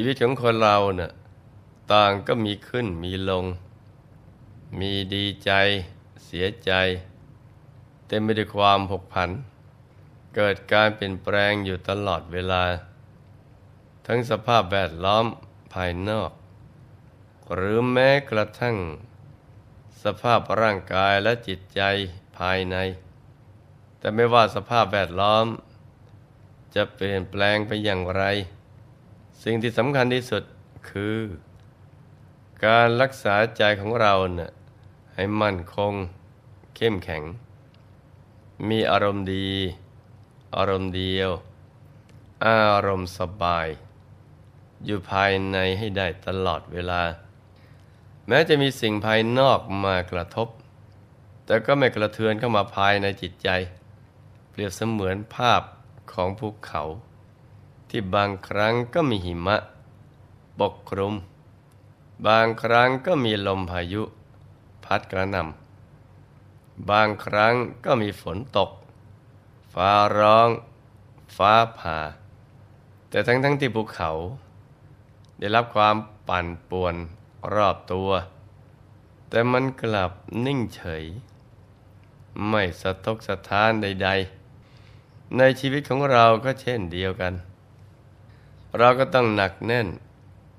ชีวิตของคนเราเนะ่ะต่างก็มีขึ้นมีลง มีดีใจเสียใจ เต็มไปด้วยความผกผัน เกิดการเปลี่ยนแปลงอยู่ตลอดเวลา ทั้งสภาพแวดล้อมภายนอก หรือแม้กระทั่ง สภาพร่างกายและจิตใจภายใน แต่ไม่ว่าสภาพแวดล้อม จะเปลี่ยนแปลงไปอย่างไร สิ่งที่สำคัญที่สุดคือ การรักษาใจของเราเนะ่ยให้มั่นคง เข้มแข็ง มีอารมณ์ดี อารมณ์เดียว อารมณ์สบาย อยู่ภายในให้ได้ตลอดเวลา แม้จะมีสิ่งภายนอกมากระทบ แต่ก็ไม่กระเทือนเข้ามาภายในจิตใจ เปรียบเสมือนภาพของภูเขา ที่บางครั้งก็มีหิมะปกคลุม บางครั้งก็มีลมพายุ พัดกระหน่ำบางครั้งก็มีฝนตก ฟ้าร้อง ฟ้าผ่า แต่ทั้งทั้งที่ภูเขา ได้รับความปั่นป่วนรอบตัว แต่มันกลับนิ่งเฉย ไม่สะทกสะท้านใด ๆ ในชีวิตของเราก็เช่นเดียวกัน เราก็ต้องหนักแน่น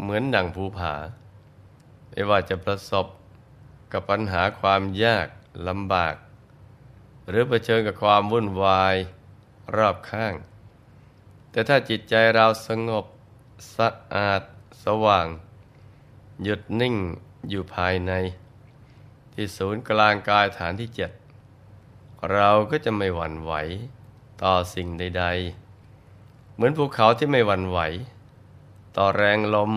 เหมือนดังภูผา ไม่ว่าจะประสบกับปัญหาความยากลำบาก หรือเผชิญกับความวุ่นวายรอบข้าง แต่ถ้าจิตใจเราสงบสะอาด สว่าง หยุดนิ่งอยู่ภายใน ที่ศูนย์กลางกายฐานที่เจ็ดเราก็จะไม่หวั่นไหวต่อสิ่งใด ๆ เหมือนภูเขาที่ไม่หวั่นไหว ต่อแรงลม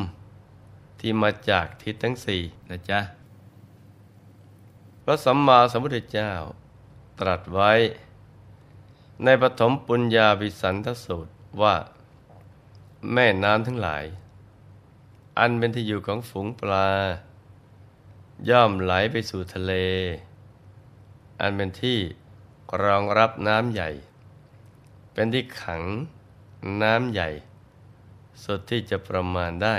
ที่มาจากทิศทั้งสี่นะจ๊ะ พระสัมมาสัมพุทธเจ้า ตรัสไว้ ในปฐมปุญญาวิสันทสูตรว่า แม่น้ำทั้งหลาย อันเป็นที่อยู่ของฝูงปลา ย่อมไหลไปสู่ทะเล อันเป็นที่รองรับน้ำใหญ่ เป็นที่ขัง น้ำใหญ่ สุดที่จะประมาณได้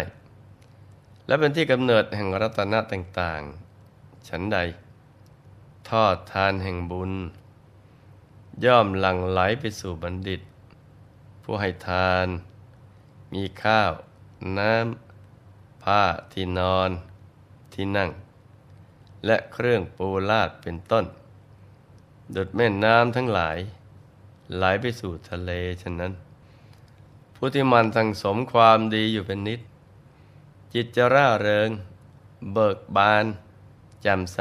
และเป็นที่กำเนิดแห่งรัตนะต่างๆ ฉันใด ทอดทานแห่งบุญ ย่อมหลั่งไหลไปสู่บัณฑิต ผู้ให้ทาน มีข้าว น้ำ ผ้าที่นอน ที่นั่ง และเครื่องปูลาดเป็นต้นดุดแม่น้ำทั้งหลายไหลไปสู่ทะเลฉะนั้น ผู้ที่มันสังสมความดีอยู่เป็นนิด จิตจะร่าเริง เบิกบานแจ่มใส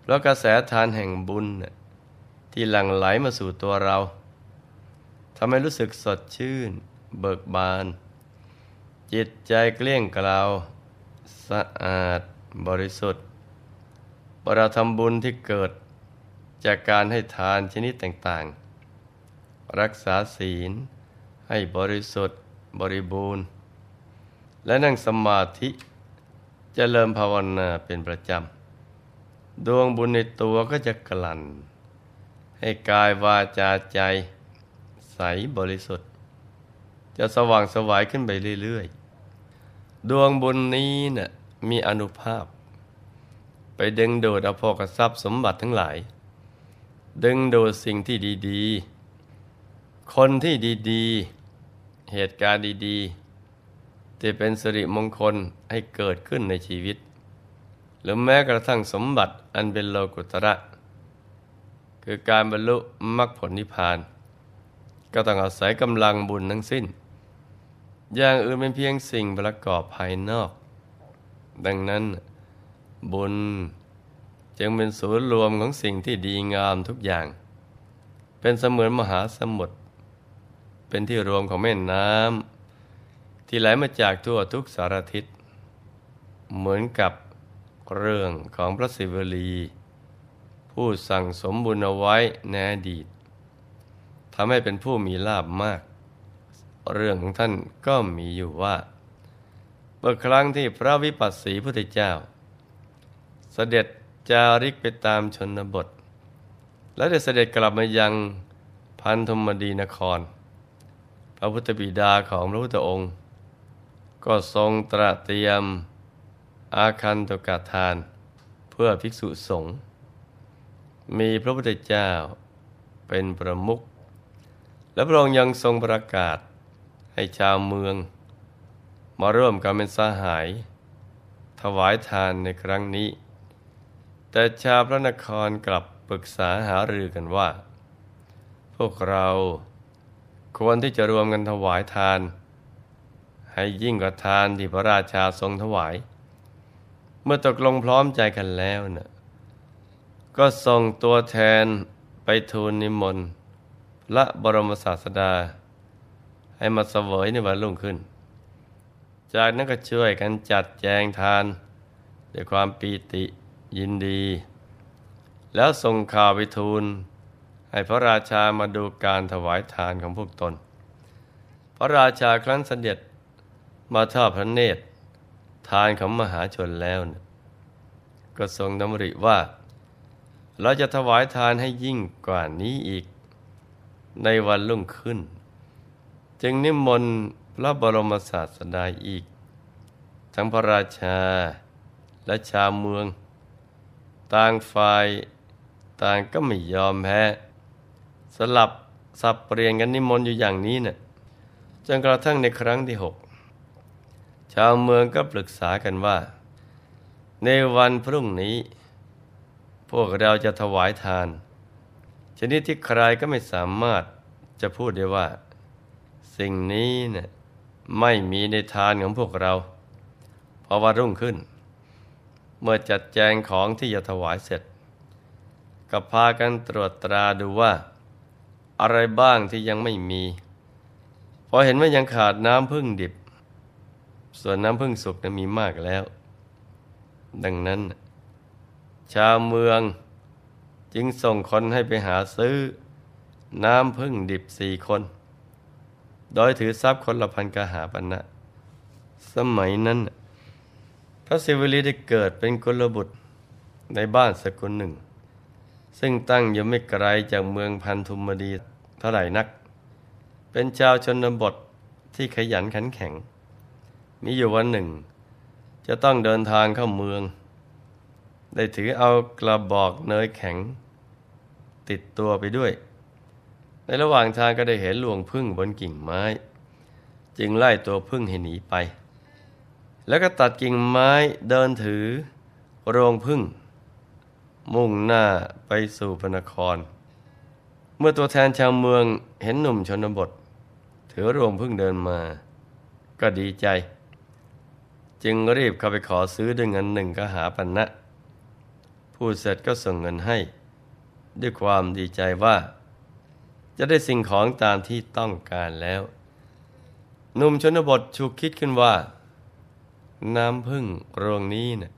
เพราะกระแสทานแห่งบุญ ที่หลั่งไหลมาสู่ตัวเราทำให้รู้สึกสดชื่น เบิกบาน จิตใจเกลี้ยงกล่าวสะอาดบริสุทธิ์เราทำบุญที่เกิดจากการให้ทานชนิดต่าง ๆ รักษาศีล ให้บริสุทธิ์บริบูรณ์ และนั่งสมาธิจเจริญภาวนาเป็นประจำ ดวงบุญในตัวก็จะกลั่น ให้กายวาจาใจ ใสบริสุทธิ์ จะสว่างสวายขึ้นไปเรื่อยๆ ดวงบุญนี้นะ่ะมีอนุภาพ ไปดึงดูดเอาพอกทรัพย์สมบัติทั้งหลาย ดึงดูดสิ่งที่ดี ๆ คนที่ดี ๆ เหตุการณ์ดีๆที่เป็นสิริมงคลให้เกิดขึ้นในชีวิต หรือแม้กระทั่งสมบัติอันเป็นโลกุตระ คือการบรรลุมรรคผลนิพพาน ก็ต้องอาศัยกำลังบุญทั้งสิ้น อย่างอื่นเป็นเพียงสิ่งประกอบภายนอก ดังนั้นบุญจึงเป็นศูนย์รวมของสิ่งที่ดีงามทุกอย่าง เป็นเสมือนมหาสมุทร เป็นที่รวมของแม่น้ำที่ไหลมาจากทั่วทุกสารทิศ เหมือนกับเรื่องของพระศิวลี ผู้สั่งสมบุญเอาไว้ในอดีตทำให้เป็นผู้มีลาบมาก เรื่องของท่านก็มีอยู่ว่าเมื่อครั้งที่พระวิปัสสีพุทธเจ้า เสด็จจาริกไปตามชนบท และได้เสด็จกลับมายังพันธมดีนคร พระพุทธบิดาของพระพุทธองค์ ก็ทรงตระเตรียมอาคันตกทาน เพื่อภิกษุสงฆ์มีพระพุทธเจ้าเป็นประมุขและพระองค์ยังทรงประกาศให้ชาวเมือง มาร่วมกันเป็นสหาย ถวายทานในครั้งนี้ แต่ชาวพระนครกลับปรึกษาหารือกันว่า พวกเรา ควรที่จะรวมกันถวายทาน ให้ยิ่งกว่าทานที่พระราชาทรงถวาย เมื่อตกลงพร้อมใจกันแล้วนะก็ส่งตัวแทนไปทูลนิมนต์พระบรมศาสดา ให้มาเสวยในวันรุ่งขึ้น จากนั้นก็ช่วยกันจัดแจงทาน ด้วยความปีติยินดี แล้วส่งข่าวไปทูล ให้พระราชามาดูการถวายทานของพวกตน พระราชาครั้นเสด็จมาทอดพระเนตร ทานของมหาชนแล้วนะก็ทรงดำริว่า เราจะถวายทานให้ยิ่งกว่านี้อีก ในวันรุ่งขึ้น จึงนิมนต์พระบรมศาสดาอีก ทั้งพระราชาและชาวเมือง ต่างฝ่ายต่างก็ไม่ยอมแพ้ สลับสับเปลี่ยนกันนิมนต์อยู่อย่างนี้เนะ่ยจนกระทั่งในครั้งที่หกชาวเมืองก็ปรึกษากันว่า ในวันพรุ่งนี้ พวกเราจะถวายทาน ชนิดที่ใครก็ไม่สามารถจะพูดได้ว่า สิ่งนี้เนะี่ยไม่มีในทานของพวกเราพอวันรุ่งขึ้น เมื่อจัดแจงของที่จะถวายเสร็จ ก็พากันตรวจตราดูว่า อะไรบ้างที่ยังไม่มี พอเห็นว่ายังขาดน้ำพึ่งดิบ ส่วนน้ำพึ่งสุกนะมีมากแล้ว ดังนั้น ชาวเมืองจึงส่งคนให้ไปหาซื้อ น้ำพึ่งดิบสี่คน โดยถือทรัพย์คนละพันกหาปันะสมัยนั้น พระศิวลีได้เกิดเป็นกุลบุตรในบ้านสกุลหนึ่ง ซึ่งตั้งอยู่ไม่ไกลจากเมืองพันธุมดี เท่าไหร่นัก เป็นชาวชนบทที่ขยันขันแข็ง มีอยู่วันหนึ่ง จะต้องเดินทางเข้าเมือง ได้ถือเอากระบอกเนยแข็ง ติดตัวไปด้วย ในระหว่างทางก็ได้เห็นหลวงพึ่งบนกิ่งไม้ จึงไล่ตัวพึ่งให้หนีไป แล้วก็ตัดกิ่งไม้เดินถือโรงพึ่ง มุ่งหน้าไปสู่พระนคร เมื่อตัวแทนชาวเมืองเห็นหนุ่มชนบท ถือโรงพึ่งเดินมา ก็ดีใจ จึงรีบเข้าไปขอซื้อด้วยเงินหนึ่งก็หาปันนะพูดเสร็จก็ส่งเงินให้ ด้วยความดีใจว่า จะได้สิ่งของตามที่ต้องการแล้ว หนุ่มชนบทฉุกคิดขึ้นว่า น้ำพึ่งโรงนี้นะ่ะ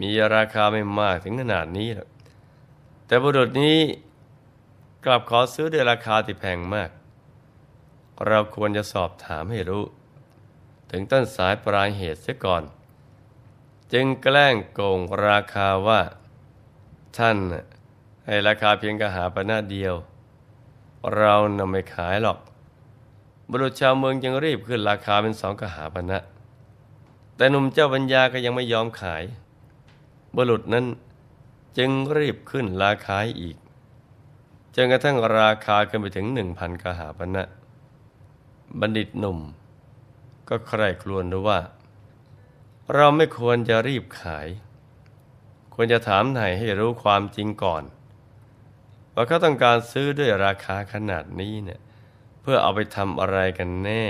มีราคาไม่มากถึงขนาดนี้หรอกแต่บุรุษนี้ กลับขอซื้อด้วยราคาที่แพงมาก เราควรจะสอบถามให้รู้ ถึงต้นสายปลายเหตุเสียก่อน จึงแกล้งโกงราคาว่า ท่านให้ราคาเพียงกระหาปณะเดียว เรานำไม่ขายหรอก บรุษชาวเมืองจึงรีบขึ้นราคาเป็นสองกระหาปณะแต่หนุ่มเจ้าปัญญาก็ยังไม่ยอมขาย บุรุษนั้นจึงรีบขึ้นราคาอีก จนกระทั่งราคาขึ้นไปถึงหนึ่งพันกหาปณะบัณฑิตหนุ่ม ก็ใคร่ครวญดูว่า เราไม่ควรจะรีบขาย ควรจะถามไหนให้รู้ความจริงก่อน ว่าเขาต้องการซื้อด้วยราคาขนาดนี้เนี่ยเพื่อเอาไปทำอะไรกันแน่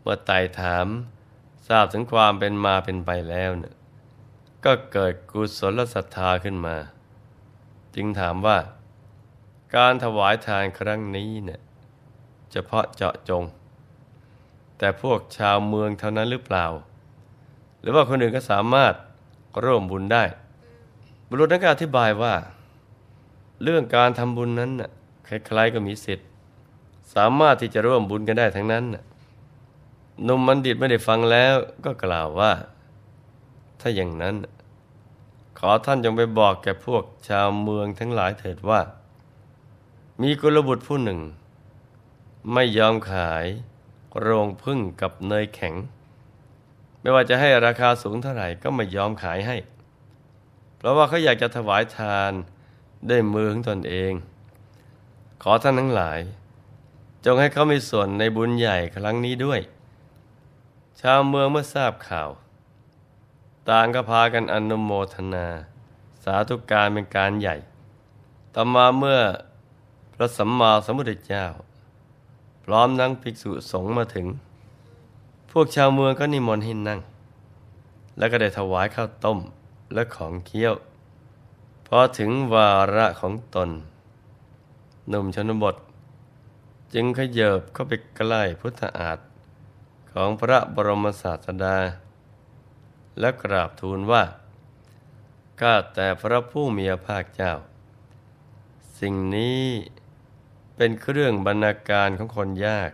เมื่อไต่ถามทราบถึงความเป็นมาเป็นไปแล้วเนี่ยก็เกิดกุศลศรัทธาขึ้นมา จึงถามว่า การถวายทานครั้งนี้เนี่ยเฉพาะเจาะจง แต่พวกชาวเมืองเท่านั้นหรือเปล่า หรือว่าคนอื่นก็สามารถร่วมบุญได้ บุรุษนั้นก็อธิบายว่า เรื่องการทำบุญนั้นน่ะใครๆก็มีสิทธิ์ สามารถที่จะร่วมบุญกันได้ทั้งนั้นนะหนุ่มบัณฑิตไม่ได้ฟังแล้วก็กล่าวว่า ถ้าอย่างนั้น ขอท่านจงไปบอกแก่พวกชาวเมืองทั้งหลายเถิดว่า มีกุลบุตรผู้หนึ่ง ไม่ยอมขายโรงพึ่งกับเนยแข็ง ไม่ว่าจะให้ราคาสูงเท่าไหร่ก็ไม่ยอมขายให้ เพราะว่าเขาอยากจะถวายทานด้วยมือของตนเอง ขอท่านทั้งหลาย จงให้เขามีส่วนในบุญใหญ่ครั้งนี้ด้วย ชาวเมืองเมื่อทราบข่าว ต่างก็พากันอนุโมทนา สาธุการเป็นการใหญ่ต่อมาเมื่อ ระสัมมาสัมพุทธเจ้า พร้อมนั่งภิกษุสงฆ์มาถึง พวกชาวเมืองก็นิมนต์ให้นั่ง แล้วก็ได้ถวายข้าวต้มและของเคี้ยว พอถึงวาระของตน หนุ่มชนบท จึงขยเบเข้าไปใกล้พุทธอาฏของพระบรมศาสดา และกราบทูลว่าข้าแต่พระผู้มีพระภาคเจ้า สิ่งนี้ เป็นเครื่องบรรณาการของคนยาก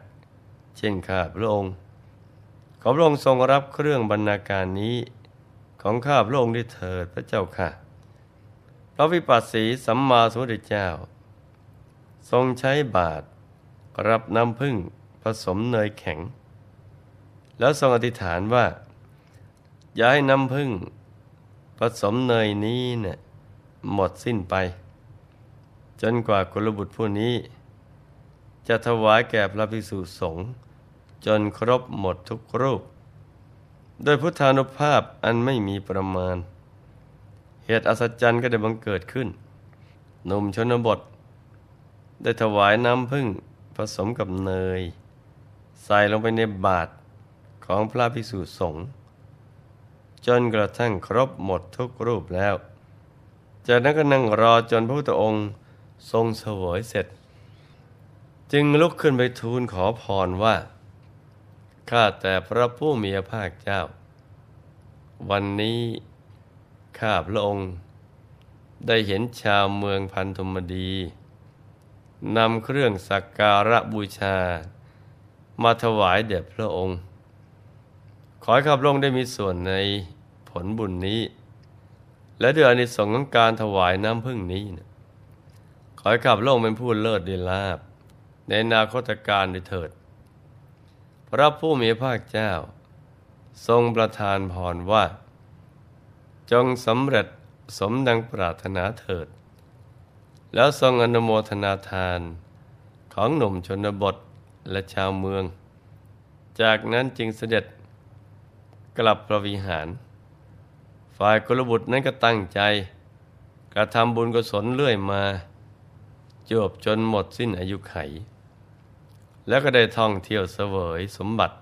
เช่นข้าพระองค์ ขอพระองค์ทรงรับเครื่องบรรณาการนี้ของข้าพระองค์ด้วยเถิดพระเจ้าค่ะพระวิปัสสีสัมมาสัมพุทธเจ้า ทรงใช้บาตรรับน้ำพึ่งผสมเนยแข็ง แล้วทรงอธิษฐานว่า อย่าให้น้ำพึ่งผสมเนยนี้เนี่ยหมดสิ้นไป จนกว่ากุลบุตรผู้นี้ จะถวายแก่พระภิกษุสงฆ์จนครบหมดทุกรูป โดยพุทธานุภาพอันไม่มีประมาณ เหตุอัศจรรย์ก็ได้บังเกิดขึ้นหนุ่มชนบท ได้ถวายน้ำพึ่งผสมกับเนย ใส่ลงไปในบาตรของพระภิกษุสงฆ์จนกระทั่งครบหมดทุกรูปแล้ว จากนั้นก็นั่งรอจนพระพุทธองค์ทรงเสวยเสร็จ จึงลุกขึ้นไปทูลขอพรว่า ข้าแต่พระผู้มีพระภาคเจ้า วันนี้ข้าพระองค์ ได้เห็นชาวเมืองพันธุมดีนำเครื่องสักการะบูชา มาถวายแด่พระองค์ ขอให้ข้าพระองค์ได้มีส่วนในผลบุญนี้ และด้วยอนิสงส์ของการถวายน้ำพึ่งนี้นะขอให้ข้าพระองค์เป็นผู้เลิศดีลาบ ในนาคตการด้วยเถิด พระผู้มีพระภาคเจ้า ทรงประทานพรว่า จงสำเร็จสมดังปรารถนาเถิด แล้วทรงอนุโมทนาทานของหนุ่มชนบทและชาวเมือง จากนั้นจึงเสด็จกลับประวิหาร ฝ่ายกุลบุตรนั้นก็ตั้งใจ กระทำบุญกุศลเรื่อยมา จบจนหมดสิ้นอายุไข แล้วก็ได้ท่องเที่ยวเสวยสมบัติ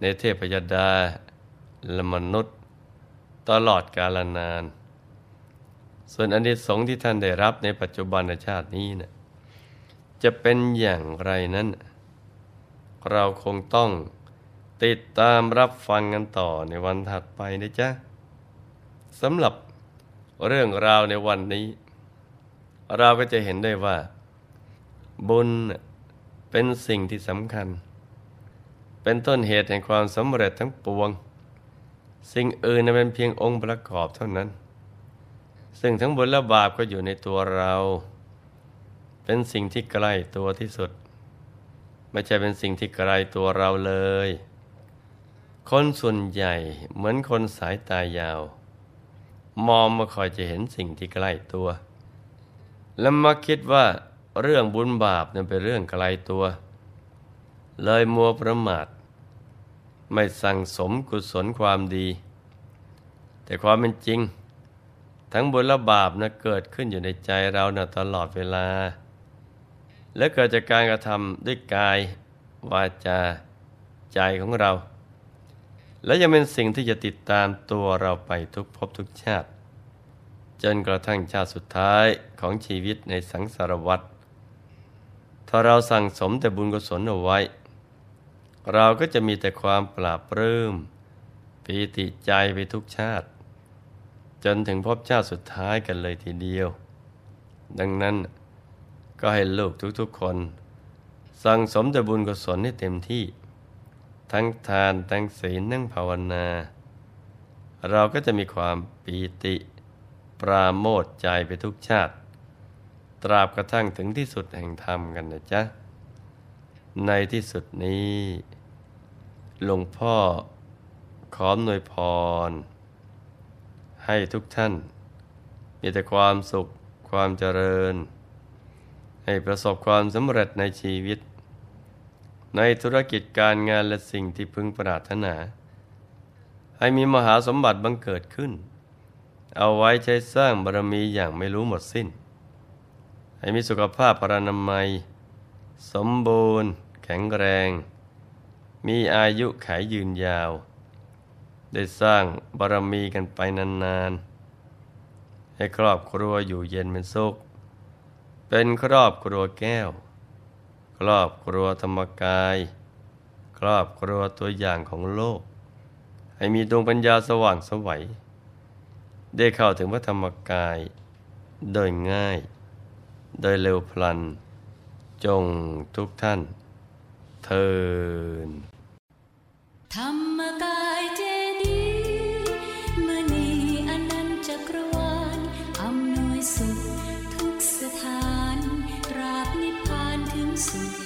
ในเทพยดาและมนุษย์ ตลอดกาลนาน ส่วนอันที่สงส์ที่ท่านได้รับในปัจจุบันชาตินี้นะ่ะจะเป็นอย่างไรนั้น เราคงต้องติดตามรับฟังกันต่อในวันถัดไปนะจ๊ะสำหรับเรื่องราวในวันนี้ เราก็จะเห็นได้ว่าบุญ เป็นสิ่งที่สำคัญ เป็นต้นเหตุแห่งความสำเร็จทั้งปวง สิ่งอื่นเป็นเพียงองค์ประกอบเท่านั้น ซึ่งทั้งบุญและบาปก็อยู่ในตัวเรา เป็นสิ่งที่ใกล้ตัวที่สุด ไม่ใช่เป็นสิ่งที่ไกลตัวเราเลย คนส่วนใหญ่เหมือนคนสายตายาว มองมาคอยจะเห็นสิ่งที่ใกล้ตัว และมาคิดว่า เรื่องบุญบาปนั้นเป็นเรื่องไกลตัว เลยมัวประมาท ไม่สั่งสมกุศลความดี แต่ความเป็นจริง ทั้งบุญและบาปนะเกิดขึ้นอยู่ในใจเรานะตลอดเวลา และเกิดจากการกระทำด้วยกายวาจาใจของเรา และยังเป็นสิ่งที่จะติดตามตัวเราไปทุกภพทุกชาติ จนกระทั่งชาติสุดท้ายของชีวิตในสังสารวัฏ ถ้าเราสั่งสมแต่บุญกุศลเอาไว้ เราก็จะมีแต่ความปราบปลื้มปีติใจไปทุกชาติ จนถึงพบชาติสุดท้ายกันเลยทีเดียว ดังนั้นก็ให้ลูกทุกๆคน สั่งสมแต่บุญกุศลให้เต็มที่ ทั้งทานทั้งศีลทั้งภาวนา เราก็จะมีความปีติ ปราโมทใจไปทุกชาติ ตราบกระทั่งถึงที่สุดแห่งธรรมกันนะจ๊ะ ในที่สุดนี้ หลวงพ่อขอหน่วยพร ให้ทุกท่าน มีแต่ความสุขความเจริญ ให้ประสบความสำเร็จในชีวิต ในธุรกิจการงานและสิ่งที่พึงปรารถนา ให้มีมหาสมบัติบังเกิดขึ้น เอาไว้ใช้สร้างบารมีอย่างไม่รู้หมดสิ้น ให้มีสุขภาพพรานามัย สมบูรณ์ แข็งแรง มีอายุขายยืนยาว ได้สร้างบารมีกันไปนานๆ ให้ครอบครัวอยู่เย็นเป็นสุข เป็นครอบครัวแก้ว ครอบครัวธรรมกาย ครอบครัวตัวอย่างของโลก ให้มีดวงปัญญาสว่างสวัยได้เข้าถึงพระธรรมกาย โดยง่าย โดยเร็วพลัน จงทุกท่าน เทินธรรมกายเจดีมณีอนันจักรวาลอำนวยสุขทุกสถานราบนิพพานถึงสุด